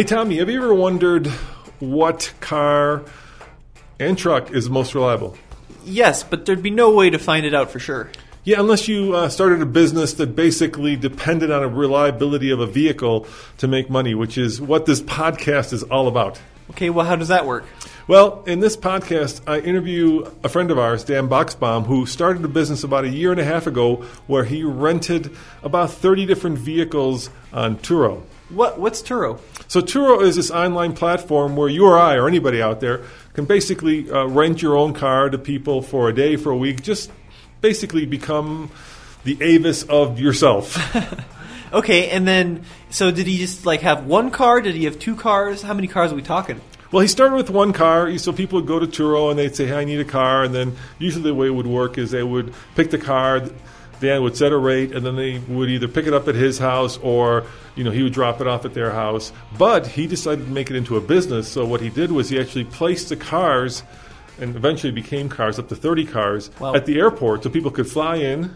Hey, Tommy, have you ever wondered what car and truck is most reliable? Yes, but there'd be no way to find it out for sure. Yeah, unless you uh, started a business that basically depended on a reliability of a vehicle to make money, which is what this podcast is all about. Okay, well, how does that work? Well, in this podcast, I interview a friend of ours, Dan Boxbaum, who started a business about a year and a half ago where he rented about 30 different vehicles on Turo. What What's Turo? So Turo is this online platform where you or I or anybody out there can basically uh, rent your own car to people for a day, for a week, just basically become the Avis of yourself. Okay, and then so did he just like have one car? Did he have two cars? How many cars are we talking? Well, he started with one car, so people would go to Turo and they'd say, hey, I need a car. And then usually the way it would work is they would pick the car, Dan would set a rate, and then they would either pick it up at his house or you know he would drop it off at their house. But he decided to make it into a business, so what he did was he actually placed the cars and eventually became cars, up to 30 cars, Wow. at the airport so people could fly in.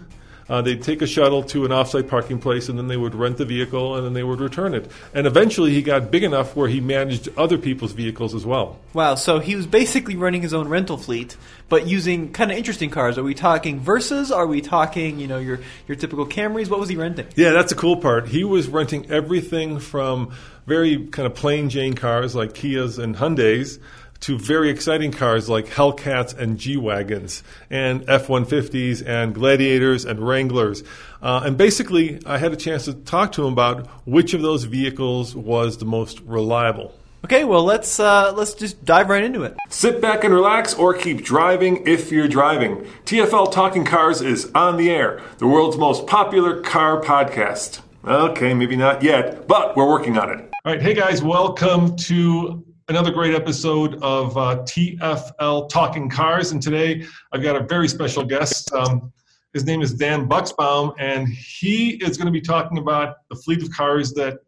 Uh, they'd take a shuttle to an offsite parking place and then they would rent the vehicle and then they would return it. And eventually he got big enough where he managed other people's vehicles as well. Wow, so he was basically running his own rental fleet, but using kind of interesting cars. Are we talking Versas? Are we talking, you know, your your typical Camrys? What was he renting? Yeah, that's the cool part. He was renting everything from very kind of plain Jane cars like Kias and Hyundais to very exciting cars like Hellcats and G Wagons and F 150s and Gladiators and Wranglers. Uh, and basically, I had a chance to talk to him about which of those vehicles was the most reliable. Okay, well let's uh, let's just dive right into it. Sit back and relax or keep driving if you're driving. TFL Talking Cars is on the air, the world's most popular car podcast. Okay, maybe not yet, but we're working on it. All right, hey guys, welcome to another great episode of uh, TFL Talking Cars. And today I've got a very special guest. Um, his name is Dan Bucksbaum, and he is going to be talking about the fleet of cars that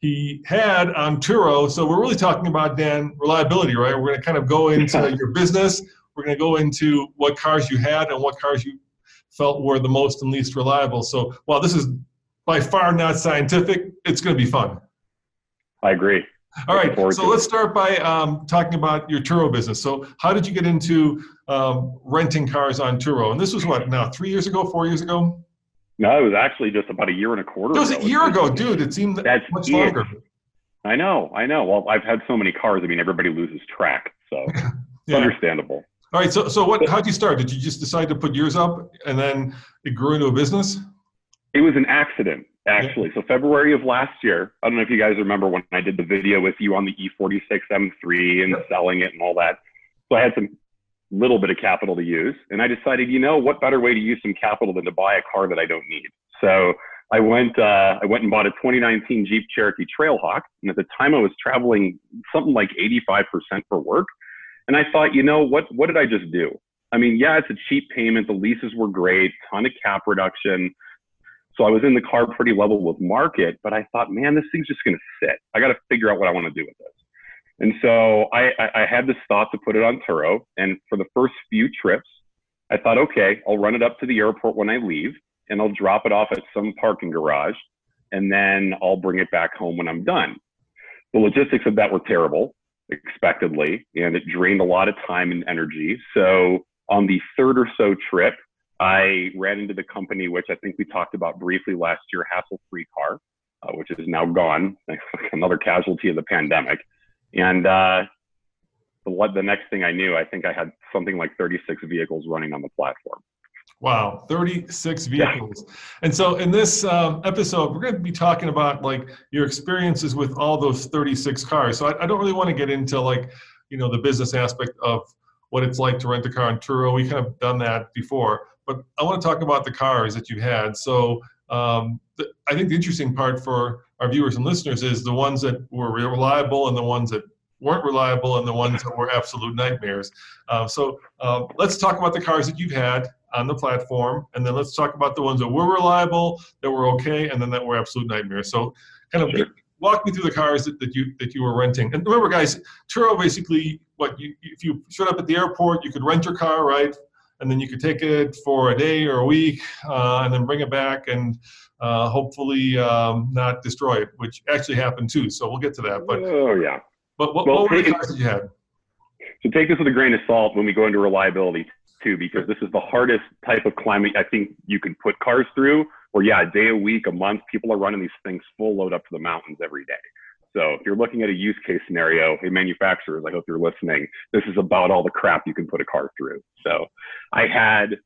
he had on Turo. So we're really talking about Dan reliability, right? We're going to kind of go into your business. We're going to go into what cars you had and what cars you felt were the most and least reliable. So while this is by far not scientific, it's going to be fun. I agree. All right, so let's it. start by um, talking about your Turo business. So, how did you get into um, renting cars on Turo? And this was what now, three years ago, four years ago? No, it was actually just about a year and a quarter. It was a year ago, dude. It seemed That's much it. longer. I know, I know. Well, I've had so many cars. I mean, everybody loses track, so Yeah. understandable. All right. So, so what? How'd you start? Did you just decide to put yours up, and then it grew into a business? It was an accident, actually. So February of last year, I don't know if you guys remember when I did the video with you on the E E46 M3 and selling it and all that. So I had some little bit of capital to use, and I decided, you know, what better way to use some capital than to buy a car that I don't need? So I went, uh, I went and bought a 2019 Jeep Cherokee Trailhawk, and at the time I was traveling something like 85% for work, and I thought, you know, what, what did I just do? I mean, yeah, it's a cheap payment. The leases were great, ton of cap reduction. So I was in the car pretty level with market, but I thought, man, this thing's just going to sit. I got to figure out what I want to do with this. And so I, I, I had this thought to put it on Turo. And for the first few trips, I thought, okay, I'll run it up to the airport when I leave and I'll drop it off at some parking garage and then I'll bring it back home when I'm done. The logistics of that were terrible, expectedly, and it drained a lot of time and energy. So on the third or so trip, I ran into the company, which I think we talked about briefly last year, Hassle Free Car, uh, which is now gone, another casualty of the pandemic. And uh, the, what the next thing I knew, I think I had something like 36 vehicles running on the platform. Wow, 36 vehicles. And so in this um, episode, we're going to be talking about like your experiences with all those 36 cars. So I, I don't really want to get into like, you know, the business aspect of what it's like to rent a car on Turo. We kind of done that before. But I want to talk about the cars that you had. So um, the, I think the interesting part for our viewers and listeners is the ones that were reliable and the ones that weren't reliable and the ones that were absolute nightmares. Uh, so uh, let's talk about the cars that you've had on the platform, and then let's talk about the ones that were reliable, that were okay, and then that were absolute nightmares. So kind of sure. walk me through the cars that, that you that you were renting. And remember, guys, Turo basically what you if you showed up at the airport, you could rent your car, right? And then you could take it for a day or a week, uh, and then bring it back and uh, hopefully um, not destroy it, which actually happened too. So we'll get to that. But oh yeah. But what, well, what were the cars that you had? So take this with a grain of salt when we go into reliability too, because this is the hardest type of climate I think you can put cars through. Or yeah, a day, a week, a month, people are running these things full load up to the mountains every day. So if you're looking at a use case scenario, hey manufacturers, I hope you're listening. This is about all the crap you can put a car through. So I had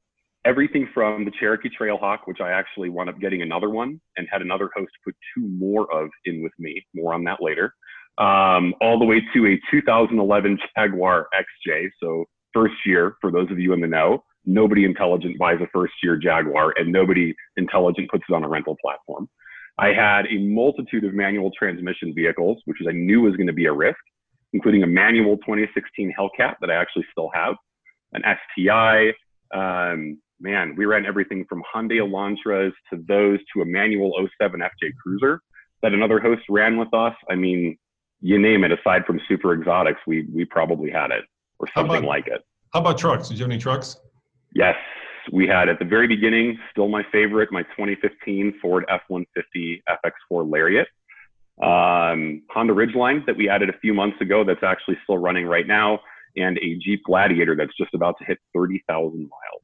everything from the Cherokee Trailhawk, which I actually wound up getting another one and had another host put two more of in with me. More on that later. Um, all the way to a 2011 Jaguar XJ. So first year, for those of you in the know, nobody intelligent buys a first year Jaguar and nobody intelligent puts it on a rental platform. I had a multitude of manual transmission vehicles, which I knew was going to be a risk, including a manual 2016 Hellcat that I actually still have, an STI. Um, man, we ran everything from Hyundai Elantras to those to a manual 07 FJ Cruiser that another host ran with us. I mean, you name it. Aside from super exotics, we we probably had it or something about, like it. How about trucks? Did you have any trucks? Yes, we had at the very beginning, still my favorite, my 2015 Ford F-150 FX4 Lariat. Um, Honda Ridgeline that we added a few months ago that's actually still running right now, and a Jeep Gladiator that's just about to hit 30,000 miles.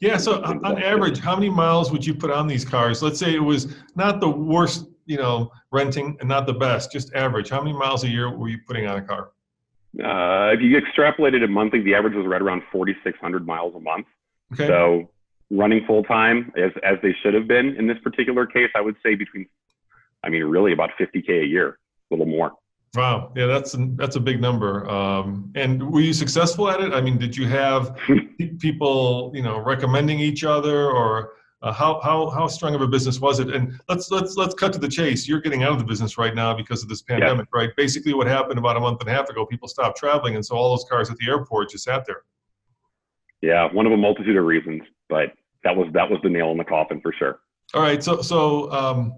Yeah, so on average, how many miles would you put on these cars? Let's say it was not the worst, you know, renting and not the best, just average. How many miles a year were you putting on a car? Uh, if you extrapolated it monthly, the average was right around 4,600 miles a month. Okay. So running full time as as they should have been in this particular case, I would say between, I mean, really about 50k a year, a little more. Wow, yeah, that's a, that's a big number. Um, and were you successful at it? I mean, did you have people, you know, recommending each other, or uh, how how how strong of a business was it? And let's let's let's cut to the chase. You're getting out of the business right now because of this pandemic, yeah. right? Basically, what happened about a month and a half ago, people stopped traveling, and so all those cars at the airport just sat there. Yeah, one of a multitude of reasons, but that was that was the nail in the coffin for sure. All right, so so um,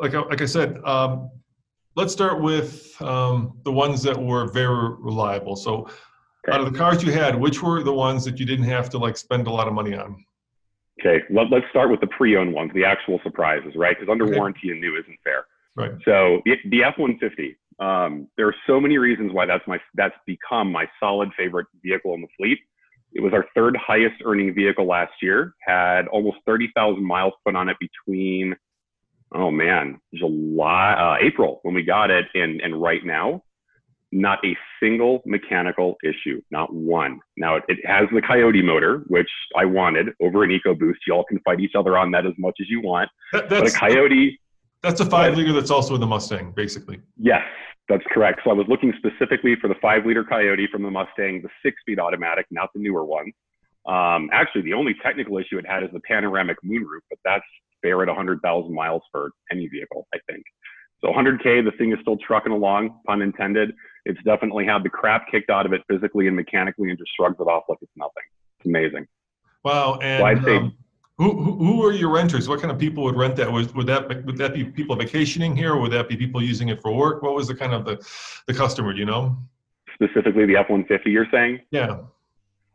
like like I said, um, let's start with um, the ones that were very reliable. So, okay. out of the cars you had, which were the ones that you didn't have to like spend a lot of money on? Okay, Let, us start with the pre-owned ones, the actual surprises, right? Because under okay. warranty and new isn't fair. Right. So the, the F-150, um, there are so many reasons why that's my that's become my solid favorite vehicle in the fleet. It was our third highest earning vehicle last year. Had almost 30,000 miles put on it between oh man, July, uh, April when we got it, and and right now, not a single mechanical issue, not one. Now it, it has the Coyote motor, which I wanted over an EcoBoost. Y'all can fight each other on that as much as you want. That, but a Coyote. That's a five liter that's also in the Mustang, basically. Yes, that's correct. So I was looking specifically for the five liter Coyote from the Mustang, the six speed automatic, not the newer one. Um, actually, the only technical issue it had is the panoramic moonroof, but that's fair at 100,000 miles for any vehicle, I think. So 100K, the thing is still trucking along, pun intended. It's definitely had the crap kicked out of it physically and mechanically and just shrugs it off like it's nothing. It's amazing. Wow. And so I'd say, um, who, who, who are your renters? What kind of people would rent that? Would, would that would that be people vacationing here, or would that be people using it for work? What was the kind of the, the customer? Do you know? Specifically, the F-150. You're saying? Yeah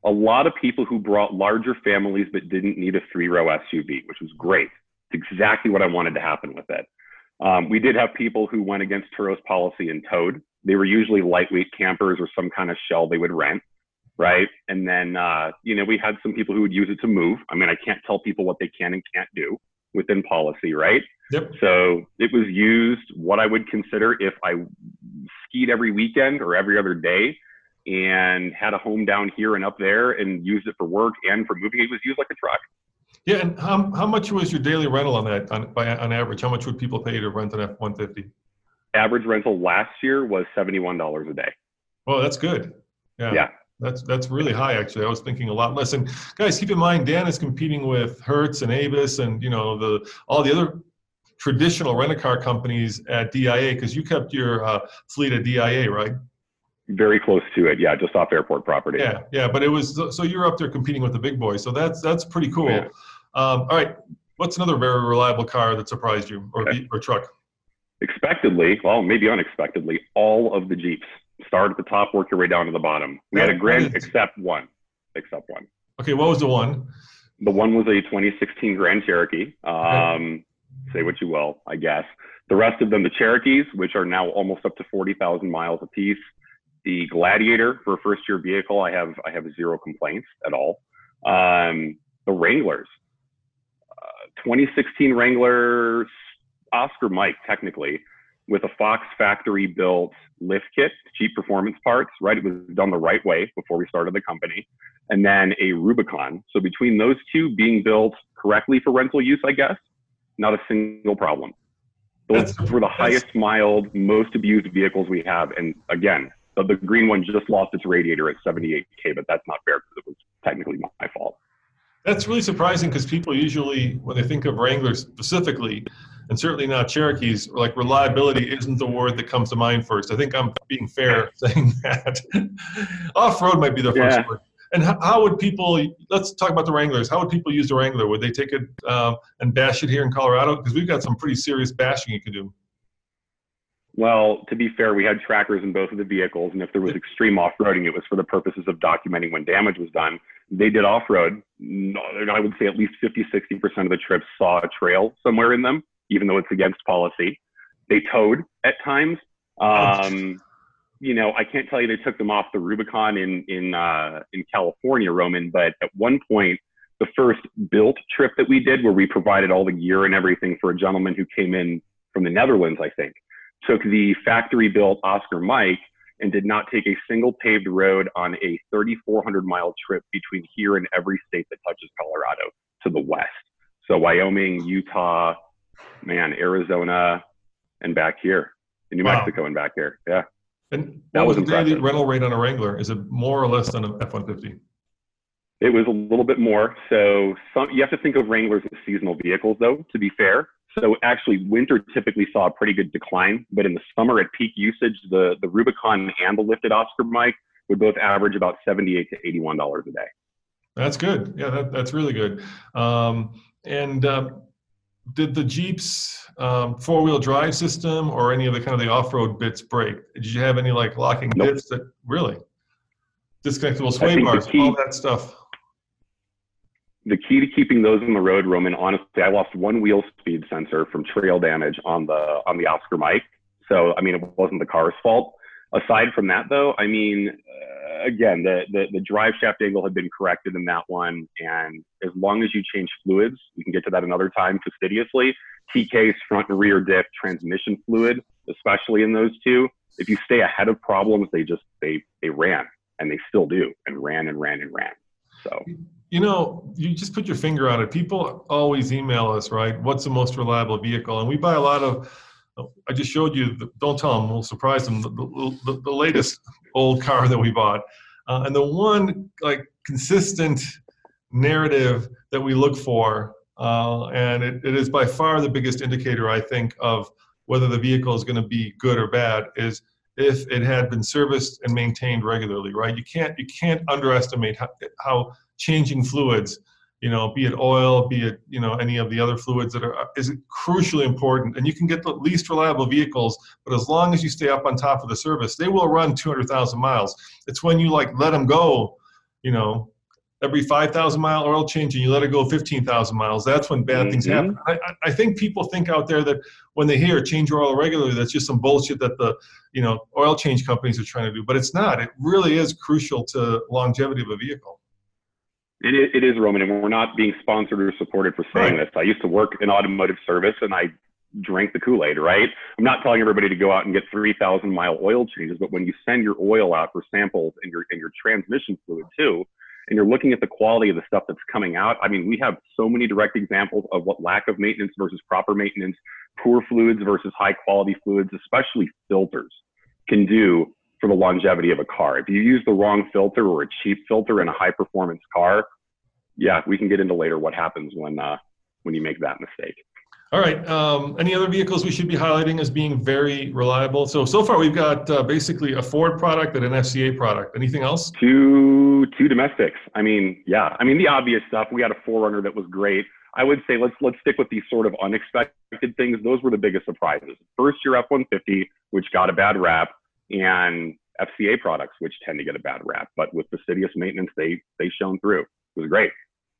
a lot of people who brought larger families but didn't need a three row SUV, which was great. It's exactly what I wanted to happen with it. Um, we did have people who went against Turo's policy and towed. They were usually lightweight campers or some kind of shell they would rent, right? And then, uh, you know, we had some people who would use it to move. I mean, I can't tell people what they can and can't do within policy, right? Yep. So it was used what I would consider if I skied every weekend or every other day and had a home down here and up there and used it for work and for moving. It was used like a truck. Yeah, and how, how much was your daily rental on that on, by, on average? How much would people pay to rent an F one fifty? Average rental last year was seventy one dollars a day. Well, that's good. Yeah. Yeah. That's that's really high actually. I was thinking a lot less. And guys, keep in mind Dan is competing with Hertz and Avis and you know the all the other traditional rent a car companies at DIA because you kept your uh, fleet at DIA, right? Very close to it, yeah, just off airport property. Yeah, yeah, but it was so you're up there competing with the big boys, so that's that's pretty cool. Yeah. Um, all right, what's another very reliable car that surprised you, or okay. or truck? Expectedly, well, maybe unexpectedly, all of the Jeeps start at the top, work your way down to the bottom. We had a Grand, except one, except one. Okay, what was the one? The one was a 2016 Grand Cherokee. Um, okay. Say what you will, I guess. The rest of them, the Cherokees, which are now almost up to 40,000 miles apiece. The Gladiator for a first year vehicle, I have I have zero complaints at all. Um, the Wranglers, uh, 2016 Wrangler Oscar Mike, technically, with a Fox factory built lift kit, cheap performance parts, right? It was done the right way before we started the company. And then a Rubicon. So between those two being built correctly for rental use, I guess, not a single problem. Those that's, were the highest mild, most abused vehicles we have. And again, the, the green one just lost its radiator at 78K, but that's not fair because it was technically my fault. That's really surprising because people usually, when they think of Wranglers specifically, and certainly not Cherokees, like reliability isn't the word that comes to mind first. I think I'm being fair saying that. Off road might be the first yeah. word. And how, how, would people, let's talk about the Wranglers. How would people use the Wrangler? Would they take it um, and bash it here in Colorado? Because we've got some pretty serious bashing you could do. Well, to be fair, we had trackers in both of the vehicles, and if there was extreme off-roading, it was for the purposes of documenting when damage was done. They did off-road. I would say at least 50, 60% of the trips saw a trail somewhere in them, even though it's against policy. They towed at times. Um, you know, I can't tell you they took them off the Rubicon in in uh, in California, Roman, but at one point, the first built trip that we did, where we provided all the gear and everything for a gentleman who came in from the Netherlands, I think took the factory built Oscar Mike and did not take a single paved road on a 3,400 mile trip between here and every state that touches Colorado to the west. So Wyoming, Utah, man, Arizona, and back here in New wow. Mexico and back here. Yeah. And that was, was the daily rental rate on a Wrangler? Is it more or less than an F 150? It was a little bit more. So some, you have to think of Wranglers as seasonal vehicles, though, to be fair. So actually, winter typically saw a pretty good decline, but in the summer at peak usage, the, the Rubicon and the lifted Oscar Mike would both average about 78 to $81 a day. That's good. Yeah, that, that's really good. Um, and um, did the Jeep's um, four wheel drive system or any of the kind of the off road bits break? Did you have any like locking nope. bits that really disconnectable sway bars, key, all that stuff? the key to keeping those on the road, Roman, honestly, I lost one wheel speed sensor from trail damage on the on the Oscar Mike. So I mean, it wasn't the car's fault. Aside from that, though, I mean, uh, again, the, the the drive shaft angle had been corrected in that one, and as long as you change fluids, we can get to that another time fastidiously. TKs, front and rear diff, transmission fluid, especially in those two. If you stay ahead of problems, they just they they ran and they still do and ran and ran and ran. So you know, you just put your finger on it. People always email us, right? What's the most reliable vehicle? And we buy a lot of. I just showed you. The, don't tell them. We'll surprise them. The, the, the latest old car that we bought, uh, and the one like consistent narrative that we look for, uh, and it, it is by far the biggest indicator I think of whether the vehicle is going to be good or bad is if it had been serviced and maintained regularly. Right? You can't you can't underestimate how, how changing fluids, you know, be it oil, be it, you know, any of the other fluids that are, is crucially important. And you can get the least reliable vehicles, but as long as you stay up on top of the service, they will run 200,000 miles. It's when you like let them go, you know, every 5,000 mile oil change and you let it go 15,000 miles, that's when bad mm-hmm. things happen. I, I, think people think out there that when they hear change your oil regularly, that's just some bullshit that the you know oil change companies are trying to do. But it's not. It really is crucial to longevity of a vehicle. It is, it is Roman, and we're not being sponsored or supported for saying right. this. I used to work in automotive service, and I drank the Kool Aid. Right? I'm not telling everybody to go out and get 3,000 mile oil changes, but when you send your oil out for samples and your and your transmission fluid too, and you're looking at the quality of the stuff that's coming out, I mean, we have so many direct examples of what lack of maintenance versus proper maintenance, poor fluids versus high quality fluids, especially filters, can do for the longevity of a car. If you use the wrong filter or a cheap filter in a high performance car, yeah, we can get into later what happens when uh, when you make that mistake. All right. Um, any other vehicles we should be highlighting as being very reliable? So so far we've got uh, basically a Ford product and an FCA product. Anything else? Two two domestics. I mean, yeah. I mean the obvious stuff. We had a 4Runner that was great. I would say let's let's stick with these sort of unexpected things. Those were the biggest surprises. First, your F-150, which got a bad rap, and FCA products, which tend to get a bad rap. But with fastidious maintenance, they they shone through. It was great.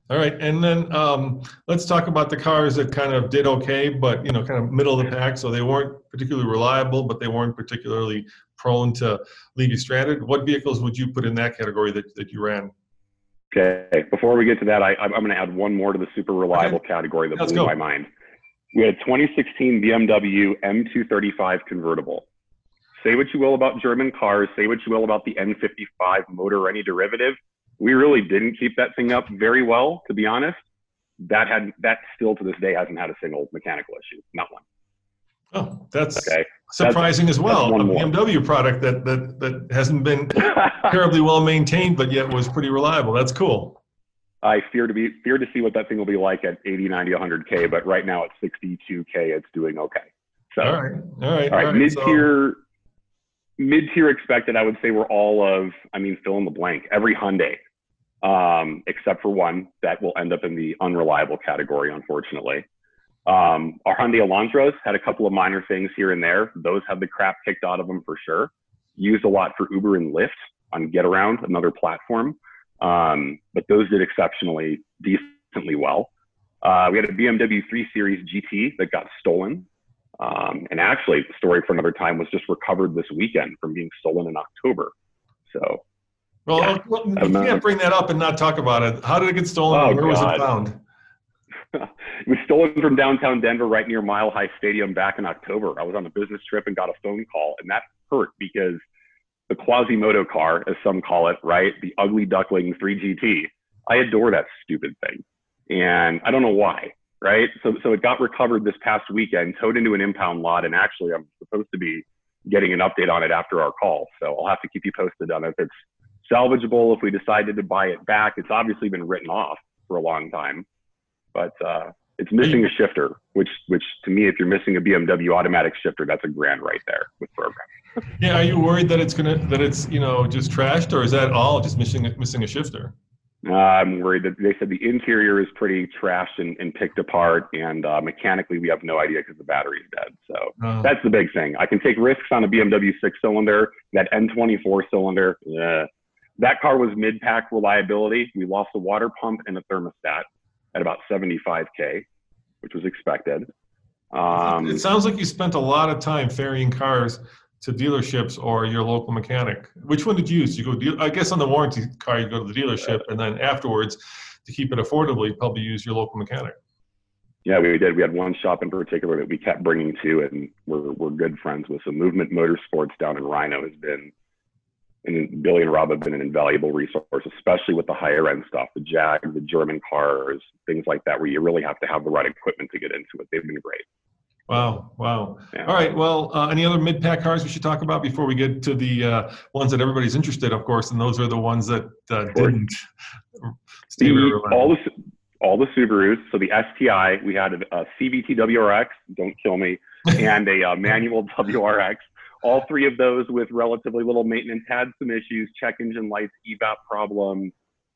All right, and then um, let's talk about the cars that kind of did okay, but you know, kind of middle of the pack. So they weren't particularly reliable, but they weren't particularly prone to leave you stranded. What vehicles would you put in that category that, that you ran? Okay, before we get to that, I, am going to add one more to the super reliable okay. category that Let's blew go. my mind. We had a 2016 BMW M235 convertible. Say what you will about German cars, say what you will about the N55 motor or any derivative we really didn't keep that thing up very well, to be honest. That had that still to this day hasn't had a single mechanical issue, not one. Oh, that's okay. surprising that's, as well. A BMW product that that that hasn't been terribly well maintained, but yet was pretty reliable. That's cool. I fear to be fear to see what that thing will be like at 80, 90, 100k. But right now at 62k, it's doing okay. So all right, all right, all right. Mid tier, so... mid tier expected. I would say we're all of. I mean, fill in the blank. Every Hyundai um, except for one that will end up in the unreliable category, unfortunately. Um, our Hyundai Elantras had a couple of minor things here and there. Those had the crap kicked out of them for sure. Used a lot for Uber and Lyft on GetAround, another platform. Um, but those did exceptionally decently well. Uh, we had a BMW 3 Series GT that got stolen. Um, and actually, the story for another time was just recovered this weekend from being stolen in October. So well, yeah. well you can't bring that up and not talk about it. How did it get stolen? Oh, where God. was it found? it was stolen from downtown Denver, right near Mile High Stadium, back in October. I was on a business trip and got a phone call, and that hurt because the Quasimodo car, as some call it, right, the ugly duckling 3GT. I adore that stupid thing, and I don't know why, right? So, so it got recovered this past weekend, towed into an impound lot, and actually, I'm supposed to be getting an update on it after our call. So I'll have to keep you posted on if it's salvageable if we decided to buy it back. It's obviously been written off for a long time, but uh, it's missing a shifter, which which to me, if you're missing a BMW automatic shifter, that's a grand right there with program. yeah, are you worried that it's gonna that it's you know just trashed, or is that all just missing missing a shifter? Uh, I'm worried that they said the interior is pretty trashed and, and picked apart, and uh, mechanically we have no idea because the battery is dead. So oh. that's the big thing. I can take risks on a BMW six cylinder, that N24 cylinder. That car was mid pack reliability. We lost a water pump and a thermostat at about 75K, which was expected. Um, it sounds like you spent a lot of time ferrying cars to dealerships or your local mechanic. Which one did you use? You go, deal- I guess on the warranty car, you go to the dealership, and then afterwards, to keep it affordably, you probably use your local mechanic. Yeah, we did. We had one shop in particular that we kept bringing to, and we're we're good friends with. So Movement Motorsports down in Rhino has been and Billy and Rob have been an invaluable resource, especially with the higher end stuff, the Jag, the German cars, things like that, where you really have to have the right equipment to get into it. They've been great. Wow, wow. Yeah. All right. Well, uh, any other mid pack cars we should talk about before we get to the uh, ones that everybody's interested, of course, and those are the ones that uh, didn't. The, all the all the Subarus. So the STI, we had a, a CVT WRX. Don't kill me, and a uh, manual WRX all three of those with relatively little maintenance had some issues, check engine lights, evap problems,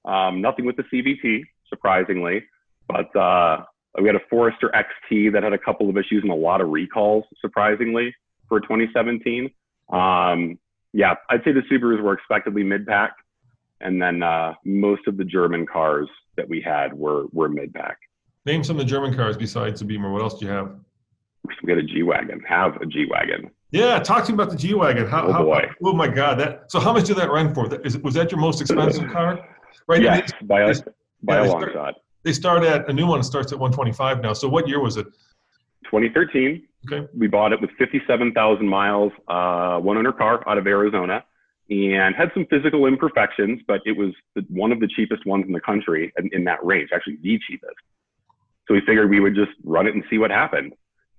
um, nothing with the CVT, surprisingly. But uh, we had a Forester XT that had a couple of issues and a lot of recalls, surprisingly, for 2017. Um, yeah, I'd say the Subarus were expectedly mid-pack. And then uh, most of the German cars that we had were, were mid-pack. Name some of the German cars besides the Beamer. What else do you have? We had a G-Wagon, have a G-Wagon. Yeah, talk to me about the G wagon. How, oh boy! Oh my God! That so how much did that run for? Is, was that your most expensive car? Right. Yes, by a, by yeah, a long shot. They start at a new one starts at 125 now. So what year was it? 2013. Okay. We bought it with 57,000 miles, uh, one owner car out of Arizona, and had some physical imperfections, but it was the, one of the cheapest ones in the country in, in that range, actually the cheapest. So we figured we would just run it and see what happened.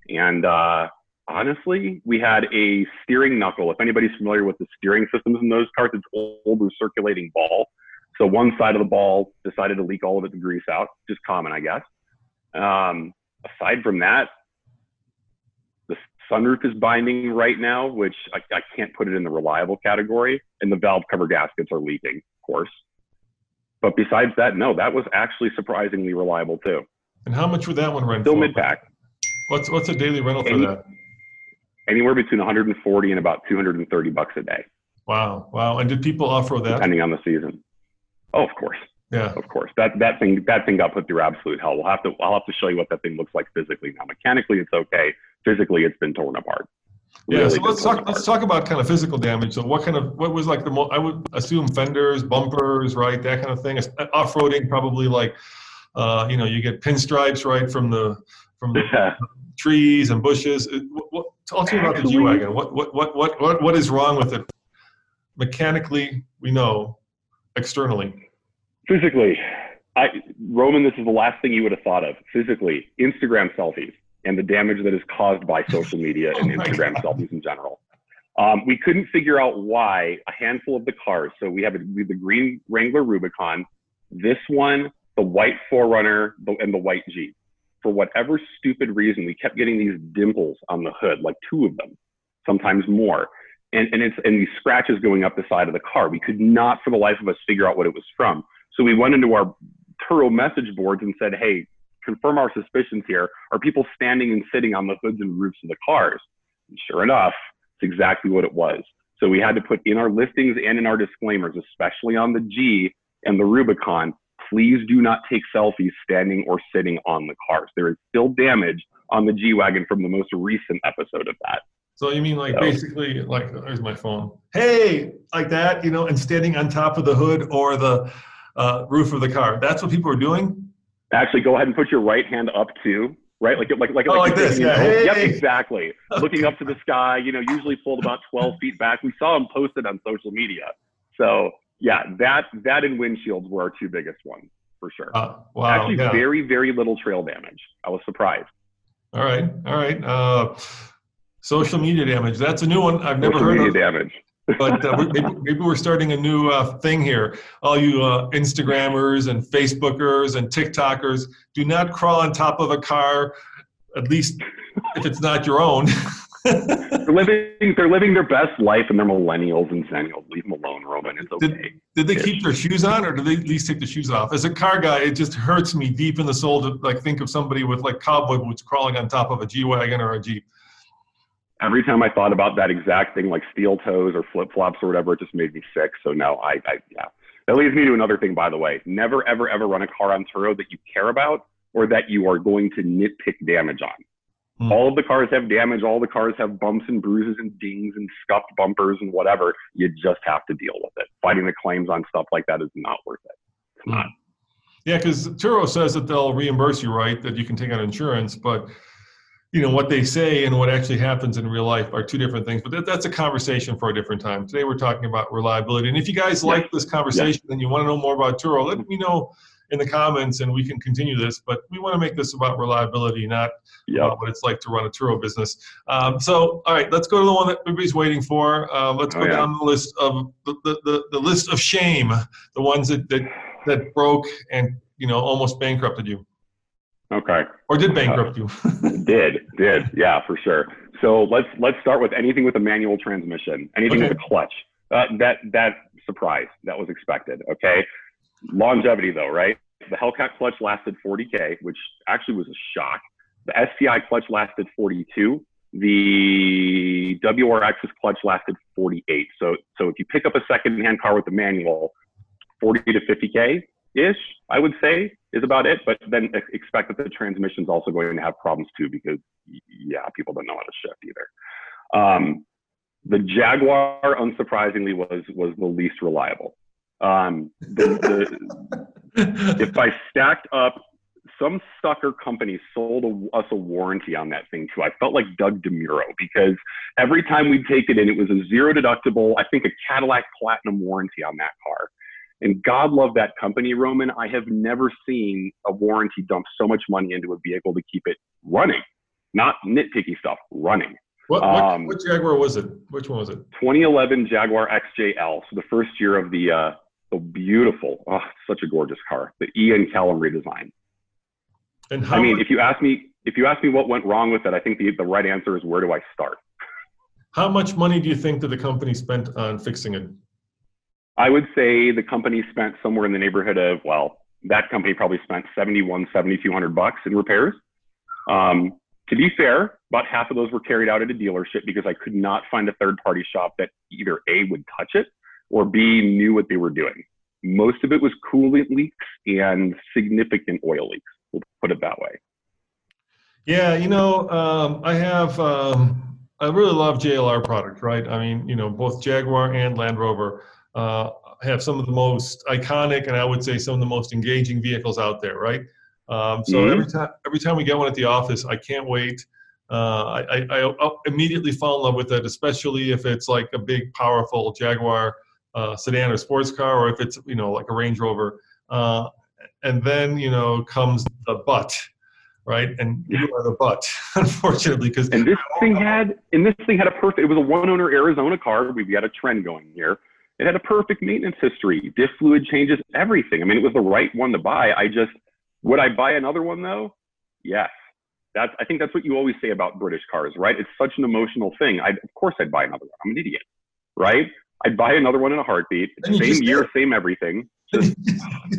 And uh, honestly, we had a steering knuckle. If anybody's familiar with the steering systems in those cars, it's old recirculating ball. So one side of the ball decided to leak all of its grease out, just common, I guess. Um, aside from that, the sunroof is binding right now, which I, I can't put it in the reliable category, and the valve cover gaskets are leaking, of course. But besides that, no, that was actually surprisingly reliable too. And how much would that one rent? Still mid pack, What's what's a daily rental for Any- that? anywhere between 140 and about 230 bucks a day, Wow, wow. And did people offer that? depending on the season. Oh, of course. Yeah. of course. That that thing that thing got put through absolute hell. We'll have to I'll have to show you what that thing looks like physically now. Mechanically, it's okay. Physically, it's been torn apart. Yeah, so let's torn talk. Let's talk about kind of physical damage. So, what kind of what was like the most? I would assume fenders, bumpers, right, that kind of thing. Off roading, probably like, uh, you know, you get pinstripes right from the from the trees and bushes. What, what, talk to me about the G Actually- wagon. What, what what what what what is wrong with it? Mechanically, we know. Externally, Physically, I Roman, this is the last thing you would have thought of. Physically, Instagram selfies and the damage that is caused by social media and Oh my Instagram God. selfies in general. Um, we couldn't figure out why a handful of the cars. So we have, a, we have the green Wrangler Rubicon, this one, the white 4Runner, the, and the white Jeep. For whatever stupid reason, we kept getting these dimples on the hood, like two of them, sometimes more. And, and it's and these scratches going up the side of the car. We could not, for the life of us, figure out what it was from. So we went into our Turo message boards and said, "Hey, confirm our suspicions here. Are people standing and sitting on the hoods and roofs of the cars?" And sure enough, it's exactly what it was. So we had to put in our listings and in our disclaimers, especially on the G and the Rubicon, please do not take selfies standing or sitting on the cars. There is still damage on the G Wagon from the most recent episode of that. So you mean like basically like there's my phone. Hey, like that, you know, and standing on top of the hood or the uh, roof of the car. That's what people are doing. Actually, go ahead and put your right hand up too. Right, like like like, Oh, like you're this, yeah. oath. Yep, Hey. exactly. Looking up to the sky, you know, usually pulled about 12 feet back. We saw them posted on social media. So yeah, that that and windshields were our two biggest ones for sure. Uh, wow. Actually, yeah. very very little trail damage. I was surprised. All right, all right. Uh, social media damage. That's a new one. I've never Social heard media of. damage. But uh, maybe, maybe we're starting a new uh, thing here. All you uh, Instagrammers and Facebookers and TikTokers, do not crawl on top of a car, at least if it's not your own. They're living they're living their best life, and they're millennials and zennials. Leave them alone, Roman. It's Did- okay. Did they keep their shoes on, or did they at least take the shoes off? As a car guy, it just hurts me deep in the soul to like think of somebody with like cowboy boots crawling on top of a G wagon or a Jeep. Every time I thought about that exact thing, like steel toes or flip flops or whatever, it just made me sick. So no, I, I yeah. That leads me to another thing, by the way. Never, ever, ever run a car on Turo that you care about or that you are going to nitpick damage on. Hmm. All of the cars have damage. All the cars have bumps and bruises and dings and scuffed bumpers and whatever. You just have to deal with it. Fighting the claims on stuff like that is not worth it. It's not. Yeah, because Turo says that they'll reimburse you, right? That you can take out insurance, but you know what they say and what actually happens in real life are two different things. But that, that's a conversation for a different time. Today we're talking about reliability, and if you guys Yeah. like this conversation and you want to know more about Turo, let me know in the comments, and we can continue this. But we want to make this about reliability, not about what it's like to run a Turo business. Um, so, all right, let's go to the one that everybody's waiting for. Uh, let's go Oh, yeah. down the list of the, the, the, the list of shame, the ones that, that that broke and you know almost bankrupted you, Okay. or did bankrupt you. did did yeah for sure. So let's let's start with anything with a manual transmission anything with a clutch. Uh, that that surprise that was expected okay? Longevity though right? The hellcat clutch lasted 40k which actually was a shock. The STI clutch lasted 42 the wrx's clutch lasted 48 so so if you pick up a second hand car with a manual 40 to 50k ish i would say is about it. But then expect that the transmission is also going to have problems too, because yeah, people don't know how to shift either. Um, the Jaguar, unsurprisingly, was was the least reliable. Um, the, the, if I stacked up, some sucker company sold a, us a warranty on that thing too. I felt like Doug DeMuro because every time we'd take it in, it was a zero deductible. I think a Cadillac Platinum warranty on that car. And God love that company, Roman. I have never seen a warranty dump so much money into a vehicle to keep it running, not nitpicky stuff, running. What, what, Um, what Jaguar was it? Which one was it? 2011 Jaguar XJL. So the first year of the uh, the beautiful, oh, such a gorgeous car, the Ian Callum redesign. And how I mean, much, if you ask me, if you ask me what went wrong with it, I think the the right answer is where do I start? how much money do you think that the company spent on fixing it? I would say the company spent somewhere in the neighborhood of well, that company probably spent 71, 7200 bucks in repairs. Um, to be fair, about half of those were carried out at a dealership because I could not find a third party shop that either A would touch it or B knew what they were doing. Most of it was coolant leaks and significant oil leaks. We'll put it that way. Yeah, you know, um, I have. Um, I really love JLR product, right? I mean, you know, both Jaguar and Land Rover uh, have some of the most iconic and I would say some of the most engaging vehicles out there, right? Um, so Mhm. every time, every time we get one at the office, I can't wait. Uh, I, I, I immediately fall in love with it, especially if it's like a big, powerful Jaguar uh, sedan or sports car, or if it's you know like a Range Rover. Uh, and then you know comes the but, right? And you are the but, unfortunately, because And this thing had, and this thing had a perfect. It was a one-owner Arizona car. We've got a trend going here. It had a perfect maintenance history, diff fluid changes, everything. I mean, it was the right one to buy. I just would I buy another one though? Yes. That's I think that's what you always say about British cars, right? It's such an emotional thing. I of course I'd buy another one. I'm an idiot, right? I'd buy another one in a heartbeat. Same year, did. same everything. you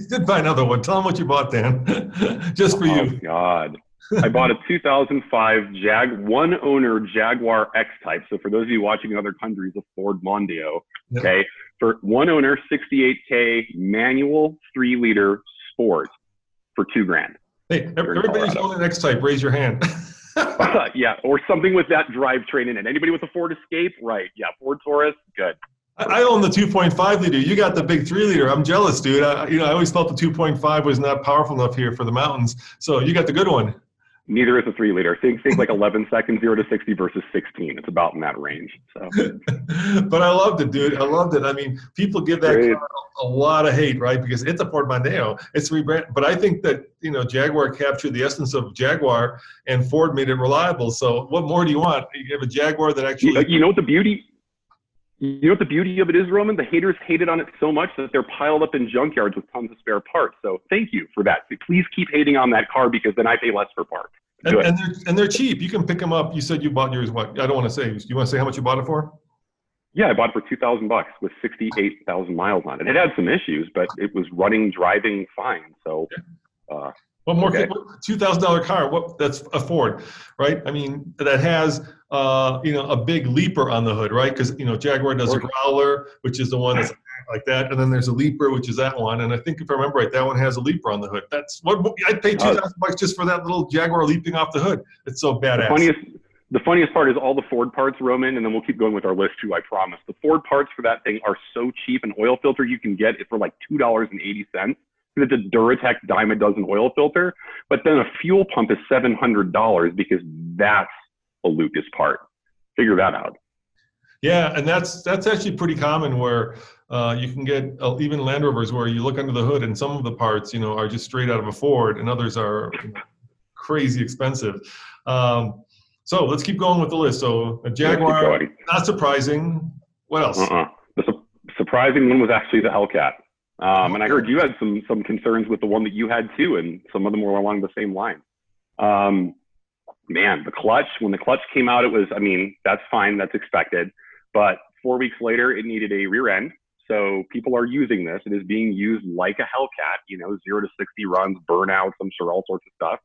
did buy another one. Tell them what you bought, Dan, just for Oh you. God. I bought a 2005 Jag one owner Jaguar X Type. So for those of you watching in other countries, a Ford Mondeo. Yeah. Okay, for one owner, 68k manual three liter sport for two grand. Hey, everybody's on the next type. Raise your hand. yeah, or something with that drivetrain in it. Anybody with a Ford Escape? Right. Yeah, Ford Taurus. Good. I I own the 2.5 liter. You got the big three liter. I'm jealous, dude. I, you know, I always felt the 2.5 was not powerful enough here for the mountains. So you got the good one. Neither is a three liter. Think think like 11 seconds, zero to 60 versus 16. It's about in that range. So but I loved it, dude. I loved it. I mean, people give that Great. car a lot of hate, right? Because it's a Ford Mondeo. It's rebrand. But I think that you know Jaguar captured the essence of Jaguar, and Ford made it reliable. So what more do you want? You have a Jaguar that actually. you, you know what the beauty you know what the beauty of it is, Roman? The haters hated on it so much that they're piled up in junkyards with tons of spare parts. So thank you for that. Please keep hating on that car because then I pay less for parts. And, and they're and they're cheap. You can pick them up. You said you bought yours. What? I don't want to say. Do you want to say how much you bought it for? Yeah, I bought it for two thousand bucks with sixty-eight thousand miles on it. It had some issues, but it was running, driving fine. So uh, What more? Okay. Two thousand dollar car. What? That's a Ford, right? I mean, that has uh, you know a big leaper on the hood, right? Because you know Jaguar does a growler, which is the one that's like that, and then there's a leaper, which is that one. And I think if I remember right, that one has a leaper on the hood. That's what I'd pay two Uh, bucks just for that little Jaguar leaping off the hood. It's so the badass. funniest, the funniest part is all the Ford parts, Roman, and then we'll keep going with our list too. I promise. The Ford parts for that thing are so cheap. An oil filter you can get it for like two dollars and eighty cents. It's a Duratec dime a dozen oil filter, but then a fuel pump is seven hundred dollars because that's a Lucas part. Figure that out. Yeah, and that's that's actually pretty common where uh, you can get uh, even Land Rovers where you look under the hood and some of the parts, you know, are just straight out of a Ford, and others are you know, crazy expensive. Um, so let's keep going with the list. So a Jaguar, not surprising. What else? Uh-uh. The su- surprising one was actually the Hellcat. Um, and I heard you had some some concerns with the one that you had too, and some of them were along the same line. Um, man, the clutch when the clutch came out, it was I mean that's fine, that's expected. But four weeks later, it needed a rear end. So people are using this. It is being used like a Hellcat. You know, zero to sixty runs, burnouts, I'm sure all sorts of stuff.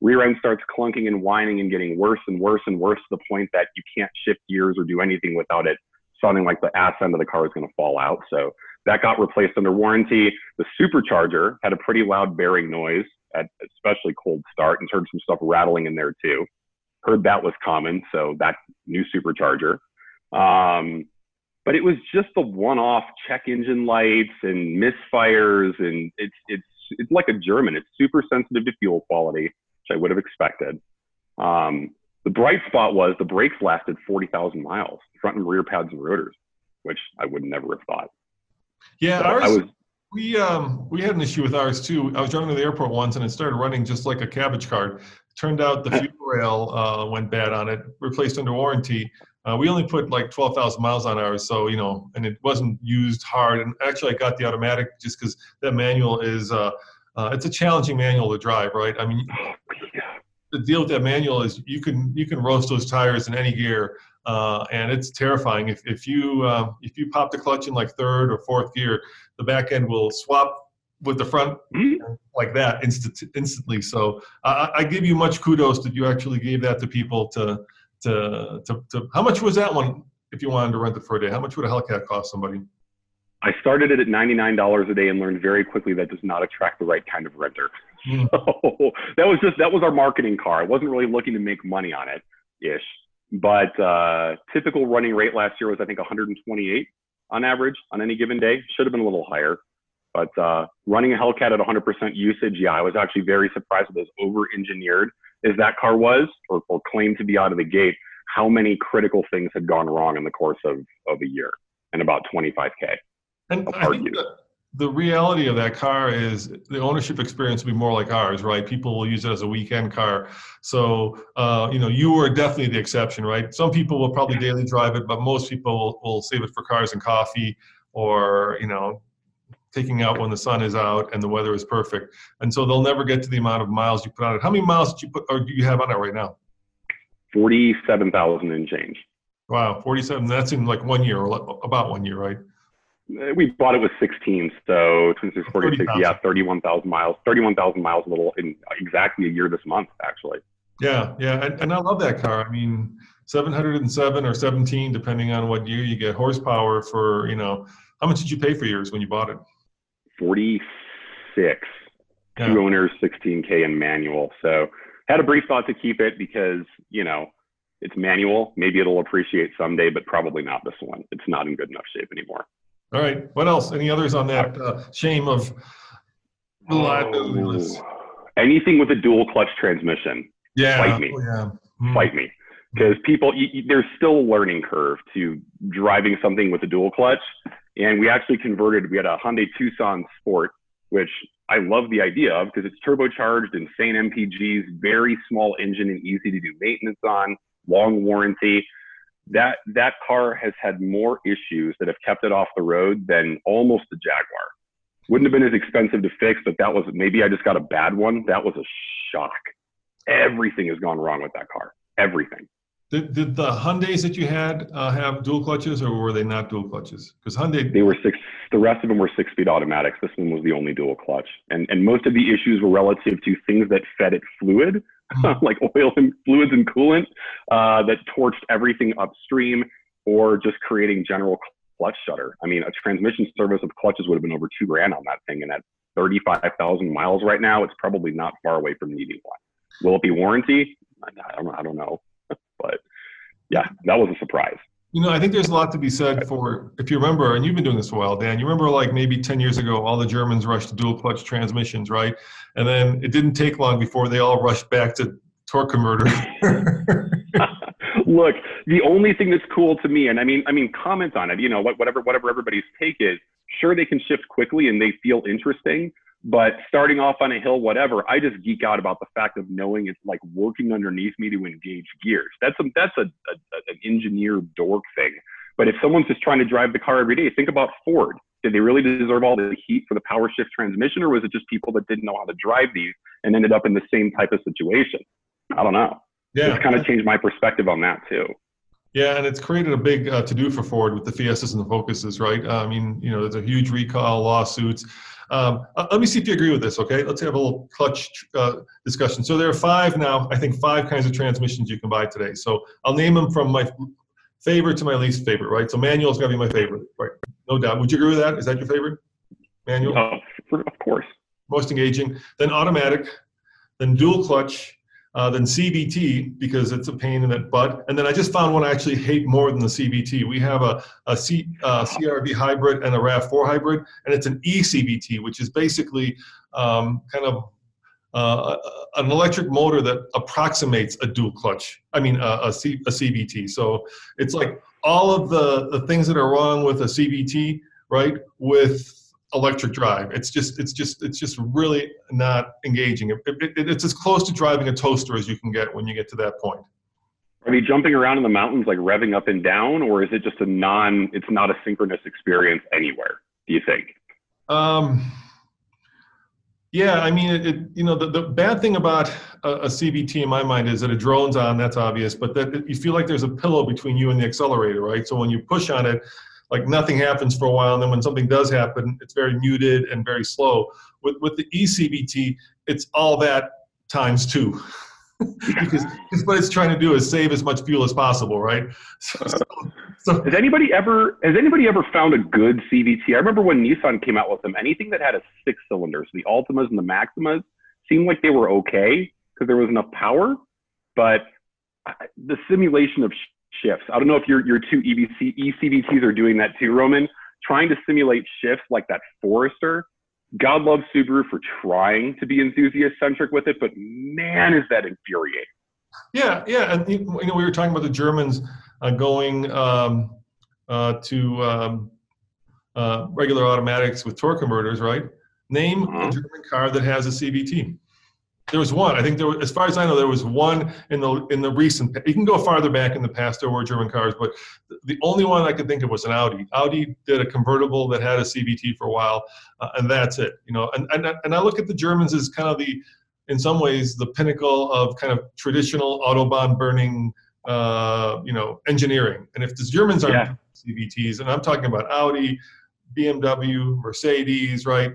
Rear end starts clunking and whining and getting worse and worse and worse to the point that you can't shift gears or do anything without it sounding like the ass end of the car is going to fall out. So that got replaced under warranty. The supercharger had a pretty loud bearing noise at especially cold start and heard some stuff rattling in there too. Heard that was common. So that new supercharger. Um, but it was just the one-off check engine lights and misfires, and it's it's it's like a German. It's super sensitive to fuel quality, which I would have expected. Um, the bright spot was the brakes lasted 40,000 miles, front and rear pads and rotors, which I would never have thought. Yeah, ours. I was we um we had an issue with ours too. I was driving to the airport once and it started running just like a cabbage cart. Turned out the fuel rail uh, went bad on it, replaced under warranty. Uh, we only put like 12,000 miles on ours, so you know, and it wasn't used hard. And actually, I got the automatic just because that manual is uh, uh, it's a challenging manual to drive, right? I mean, the deal with that manual is you can you can roast those tires in any gear, uh, and it's terrifying. If if you uh, if you pop the clutch in like third or fourth gear, the back end will swap with the front mm-hmm. like that instant, instantly. So I, I give you much kudos that you actually gave that to people to, to, to, to, how much was that one if you wanted to rent it for a day? How much would a Hellcat cost somebody? I started it at $99 a day and learned very quickly that does not attract the right kind of renter. Mm. So that was just, that was our marketing car. I wasn't really looking to make money on it ish, but uh, typical running rate last year was, I think 128 on average on any given day. Should have been a little higher. But uh, running a Hellcat at 100% usage, yeah, I was actually very surprised with as over-engineered as that car was, or, or claimed to be out of the gate. How many critical things had gone wrong in the course of, of a year and about 25k. And I think the, the reality of that car is the ownership experience will be more like ours, right? People will use it as a weekend car. So, uh, you know, you were definitely the exception, right? Some people will probably daily drive it, but most people will, will save it for cars and coffee or, you know, taking out when the sun is out and the weather is perfect. And so they'll never get to the amount of miles you put on it. How many miles did you put, or do you have on it right now? 47,000 and change. Wow, 47. That's in like one year, or about one year, right? Uh, we bought it with 16, so 26, 46, 30, yeah, 31,000 miles. 31,000 miles a little in exactly a year this month, actually. Yeah, yeah, and, and I love that car. I mean, 707 or 17, depending on what year you get horsepower for, you know, how much did you pay for yours when you bought it? 46, yeah. two owners, 16K in manual. So had a brief thought to keep it because, you know, it's manual. Maybe it'll appreciate someday, but probably not this one. It's not in good enough shape anymore. All right. What else? Any others on that uh, shame of reliability oh, Anything with a dual clutch transmission. Yeah. Fight me. Oh, yeah. Mm. Fight me. Because people, you, you, there's still a learning curve to driving something with a dual clutch. And we actually converted, we had a Hyundai Tucson Sport, which I love the idea of because it's turbocharged, insane MPGs, very small engine and easy to do maintenance on, long warranty. That, that car has had more issues that have kept it off the road than almost the Jaguar. Wouldn't have been as expensive to fix, but that was maybe I just got a bad one. That was a shock. Everything has gone wrong with that car. Everything. Did, did the Hyundai's that you had uh, have dual clutches, or were they not dual clutches? Because Hyundai, they were six. The rest of them were six-speed automatics. This one was the only dual clutch, and and most of the issues were relative to things that fed it fluid. like oil and fluids and coolant, uh, that torched everything upstream, or just creating general clutch shudder. I mean, a transmission service of clutches would have been over two grand on that thing, and at thirty-five thousand miles right now, it's probably not far away from needing one. Will it be warranty? I don't, I don't know. But yeah, that was a surprise. You know, I think there's a lot to be said for if you remember, and you've been doing this for a while, Dan. You remember, like maybe 10 years ago, all the Germans rushed to dual clutch transmissions, right? And then it didn't take long before they all rushed back to torque converter. Look, the only thing that's cool to me, and I mean, I mean, comment on it. You know, whatever, whatever everybody's take is. Sure, they can shift quickly and they feel interesting, but starting off on a hill, whatever, I just geek out about the fact of knowing it's like working underneath me to engage gears. That's a that's a, a an engineer dork thing. But if someone's just trying to drive the car every day, think about Ford. Did they really deserve all the heat for the power shift transmission, or was it just people that didn't know how to drive these and ended up in the same type of situation? I don't know. Yeah, it's kind of changed my perspective on that too. Yeah, and it's created a big uh, to do for Ford with the Fiestas and the Focuses, right? Uh, I mean, you know, there's a huge recall lawsuits. Um, uh, let me see if you agree with this, okay? Let's have a little clutch uh, discussion. So there are five now, I think five kinds of transmissions you can buy today. So I'll name them from my favorite to my least favorite, right? So manual is going to be my favorite, right? No doubt. Would you agree with that? Is that your favorite? Manual? Of course. Most engaging. Then automatic, then dual clutch, uh, then CVT because it's a pain in that butt. And then I just found one I actually hate more than the CVT. We have a, a C, uh, CRV hybrid and a RAV4 hybrid, and it's an eCVT, which is basically um, kind of uh, an electric motor that approximates a dual clutch. I mean, uh, a, C, a CVT. So it's like all of the, the things that are wrong with a CVT, right, with electric drive. It's just it's just it's just really not engaging. It, it, it's as close to driving a toaster as you can get when you get to that point. Are they jumping around in the mountains like revving up and down, or is it just a non? It's not a synchronous experience anywhere. Do you think? Um, yeah, I mean, it, it, you know, the, the bad thing about a, a, CVT in my mind is that a drone's on, that's obvious, but that you feel like there's a pillow between you and the accelerator, right? So when you push on it, like nothing happens for a while, and then when something does happen, it's very muted and very slow. With with the eCVT, it's all that times two. because, what it's trying to do is save as much fuel as possible, right? So, so, so, has anybody ever has anybody ever found a good CVT? I remember when Nissan came out with them. Anything that had a six cylinders, the Altimas and the Maximas, seemed like they were okay because there was enough power, but uh, the simulation of shifts. I don't know if your your two EBC eCVTs are doing that too, Roman. Trying to simulate shifts like that Forester God loves Subaru for trying to be enthusiast centric with it, but man, is that infuriating. Yeah, yeah, and you know we were talking about the Germans uh, going um, uh, to um, uh, regular automatics with torque converters, right? Name uh-huh. a German car that has a CVT. There was one. I think there, was, as far as I know, there was one in the in the recent. You can go farther back in the past. There were German cars, but the only one I could think of was an Audi. Audi did a convertible that had a CVT for a while, uh, and that's it. You know, and, and and I look at the Germans as kind of the, in some ways, the pinnacle of kind of traditional autobahn burning, uh, you know, engineering. And if the Germans are yeah. CVTs, and I'm talking about Audi, BMW, Mercedes, right?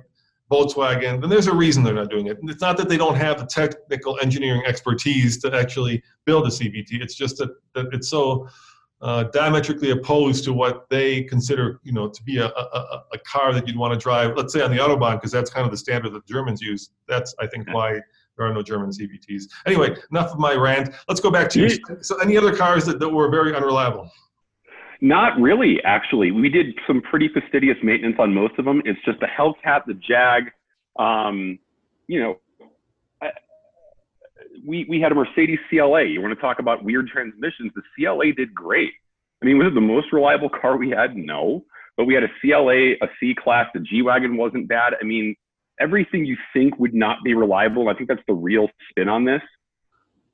Volkswagen, then there's a reason they're not doing it. It's not that they don't have the technical engineering expertise to actually build a CVT. It's just that, that it's so uh, diametrically opposed to what they consider, you know, to be a, a, a car that you'd want to drive. Let's say on the autobahn, because that's kind of the standard that the Germans use. That's I think why there are no German CVTs. Anyway, enough of my rant. Let's go back to you. So, any other cars that, that were very unreliable? Not really, actually. We did some pretty fastidious maintenance on most of them. It's just the Hellcat, the Jag. Um, you know, I, we we had a Mercedes CLA. You want to talk about weird transmissions? The CLA did great. I mean, was it the most reliable car we had? No, but we had a CLA, a C class. The G wagon wasn't bad. I mean, everything you think would not be reliable. I think that's the real spin on this.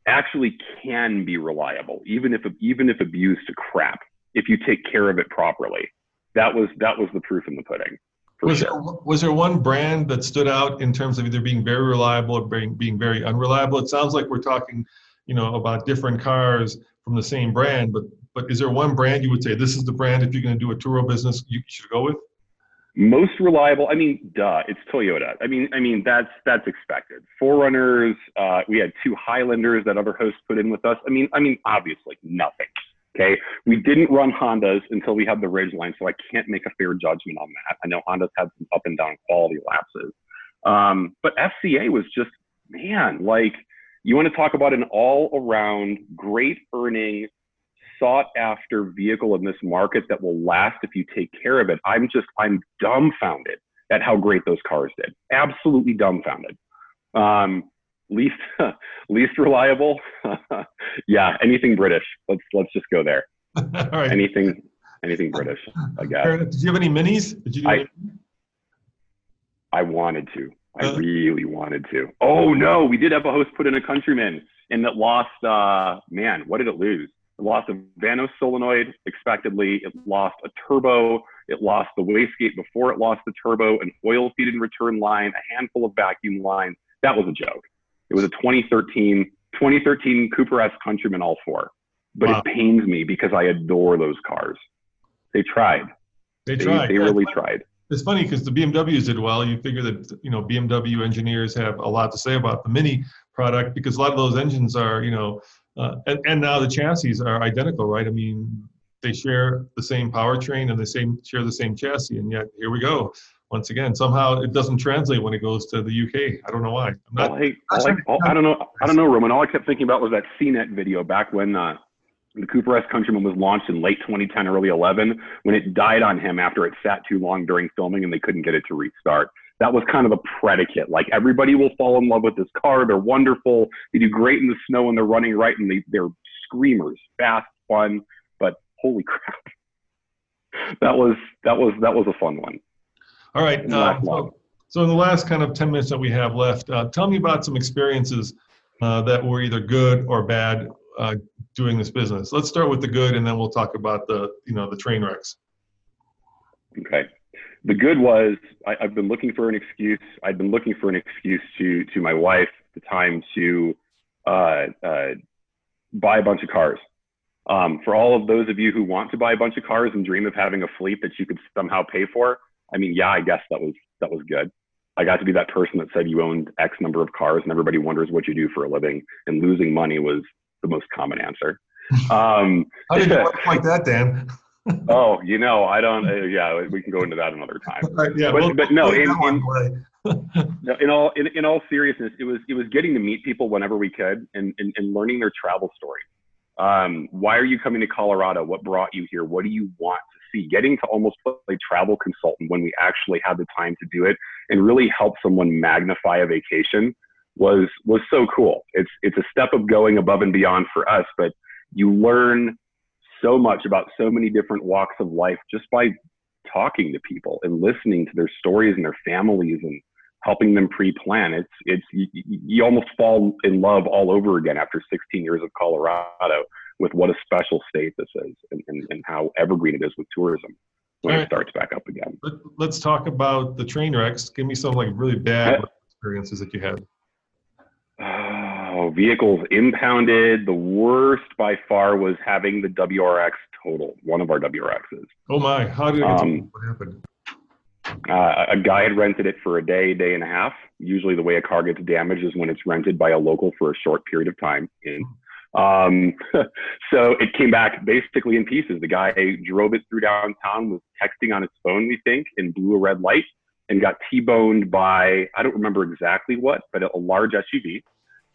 Actually, can be reliable, even if even if abused to crap if you take care of it properly. That was that was the proof in the pudding. Was, sure. there, was there one brand that stood out in terms of either being very reliable or being, being very unreliable? It sounds like we're talking, you know, about different cars from the same brand, but but is there one brand you would say this is the brand if you're going to do a Turo business you should go with? Most reliable. I mean, duh, it's Toyota. I mean, I mean that's that's expected. 4Runners. Uh, we had two Highlanders that other hosts put in with us. I mean, I mean, obviously nothing. Okay. We didn't run Hondas until we had the Ridgeline, so I can't make a fair judgment on that. I know Hondas had some up and down quality lapses. Um, but FCA was just, man, like you want to talk about an all around great earning, sought after vehicle in this market that will last if you take care of it. I'm just, I'm dumbfounded at how great those cars did. Absolutely dumbfounded. Um, least least reliable. Yeah anything british. Let's let's just go there. Anything anything british i guess. Did you have any minis? Did you I, I wanted to. I uh, really wanted to. Oh no we did have a host put in a countryman and that lost uh man what did it lose? It lost a vanos solenoid expectedly. It lost a turbo. It lost the wastegate before it lost the turbo an oil feed and return line a handful of vacuum lines. That was a joke it was a 2013 2013 Cooper S Countryman all four. But wow. it pains me because I adore those cars. They tried. They, they tried. They really tried. It's funny because the BMWs did well. You figure that you know BMW engineers have a lot to say about the Mini product because a lot of those engines are you know, uh, and, and now the chassis are identical, right? I mean, they share the same powertrain and the same share the same chassis, and yet here we go once again, somehow it doesn't translate when it goes to the UK. I don't know why. I'm not, hey, all I, all, I, don't know. I don't know, Roman. All I kept thinking about was that CNET video back when uh, the Cooper S Countryman was launched in late 2010, early 11, when it died on him after it sat too long during filming and they couldn't get it to restart. That was kind of the predicate. Like everybody will fall in love with this car. They're wonderful. They do great in the snow and they're running right and they, they're screamers, fast, fun. But holy crap, that was that was that was a fun one. All right. Uh, so, so, in the last kind of 10 minutes that we have left, uh, tell me about some experiences uh, that were either good or bad uh, doing this business. Let's start with the good, and then we'll talk about the you know the train wrecks. Okay. The good was I, have been looking for an excuse. I'd been looking for an excuse to to my wife at the time to uh, uh, buy a bunch of cars. Um, for all of those of you who want to buy a bunch of cars and dream of having a fleet that you could somehow pay for, I mean, yeah, I guess that was that was good. I got to be that person that said you owned X number of cars and everybody wonders what you do for a living, and losing money was the most common answer. Um, How did you work like that, Dan? oh, you know, I don't. Uh, yeah, we can go into that another time. Right, yeah, but, we'll, but no, in, in, in, all in, in all seriousness, it was it was getting to meet people whenever we could and and, and learning their travel story. Um, why are you coming to Colorado? What brought you here? What do you want to see? Getting to almost play travel consultant when we actually had the time to do it and really help someone magnify a vacation was was so cool. It's it's a step of going above and beyond for us, but you learn so much about so many different walks of life just by talking to people and listening to their stories and their families and helping them pre-plan. It's it's you, you almost fall in love all over again after 16 years of Colorado with what a special state this is and, and, and how evergreen it is with tourism when right. it starts back up again. Let, us talk about the train wrecks. Give me some like really bad experiences that you had. Oh, vehicles impounded. The worst by far was having the WRX total, one of our WRXs. Oh my! How did it um, What happened? Uh, a guy had rented it for a day, day and a half. Usually, the way a car gets damaged is when it's rented by a local for a short period of time. Um, so it came back basically in pieces. The guy drove it through downtown, was texting on his phone, we think, and blew a red light and got T-boned by I don't remember exactly what, but a large SUV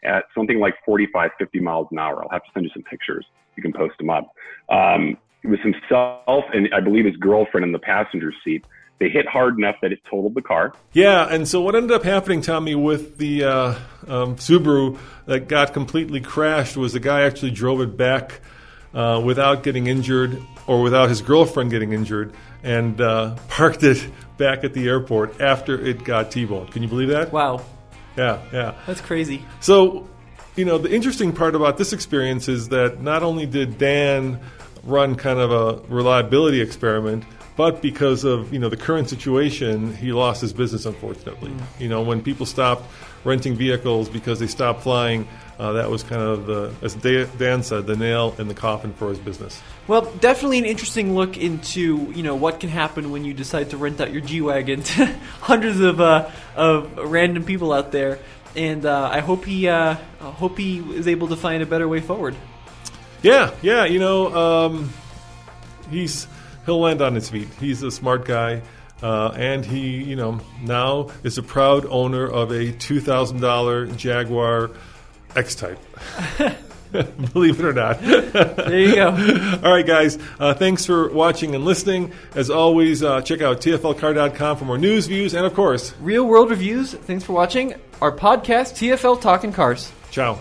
at something like 45, 50 miles an hour. I'll have to send you some pictures. You can post them up. Um, it was himself and I believe his girlfriend in the passenger seat. They hit hard enough that it totaled the car. Yeah, and so what ended up happening, Tommy, with the uh, um, Subaru that got completely crashed was the guy actually drove it back uh, without getting injured or without his girlfriend getting injured and uh, parked it back at the airport after it got T-boned. Can you believe that? Wow. Yeah, yeah. That's crazy. So, you know, the interesting part about this experience is that not only did Dan run kind of a reliability experiment, but because of you know the current situation, he lost his business. Unfortunately, mm. you know when people stopped renting vehicles because they stopped flying, uh, that was kind of the, as Dan said, the nail in the coffin for his business. Well, definitely an interesting look into you know what can happen when you decide to rent out your G wagon to hundreds of uh, of random people out there, and uh, I hope he uh, hope he is able to find a better way forward. Yeah, yeah, you know, um, he's he'll land on his feet. He's a smart guy. Uh, and he, you know, now is a proud owner of a two thousand dollar Jaguar X Type. Believe it or not. there you go. All right, guys. Uh, thanks for watching and listening. As always, uh, check out TFLcar.com for more news, views, and of course, real world reviews. Thanks for watching our podcast, TFL Talking Cars. Ciao.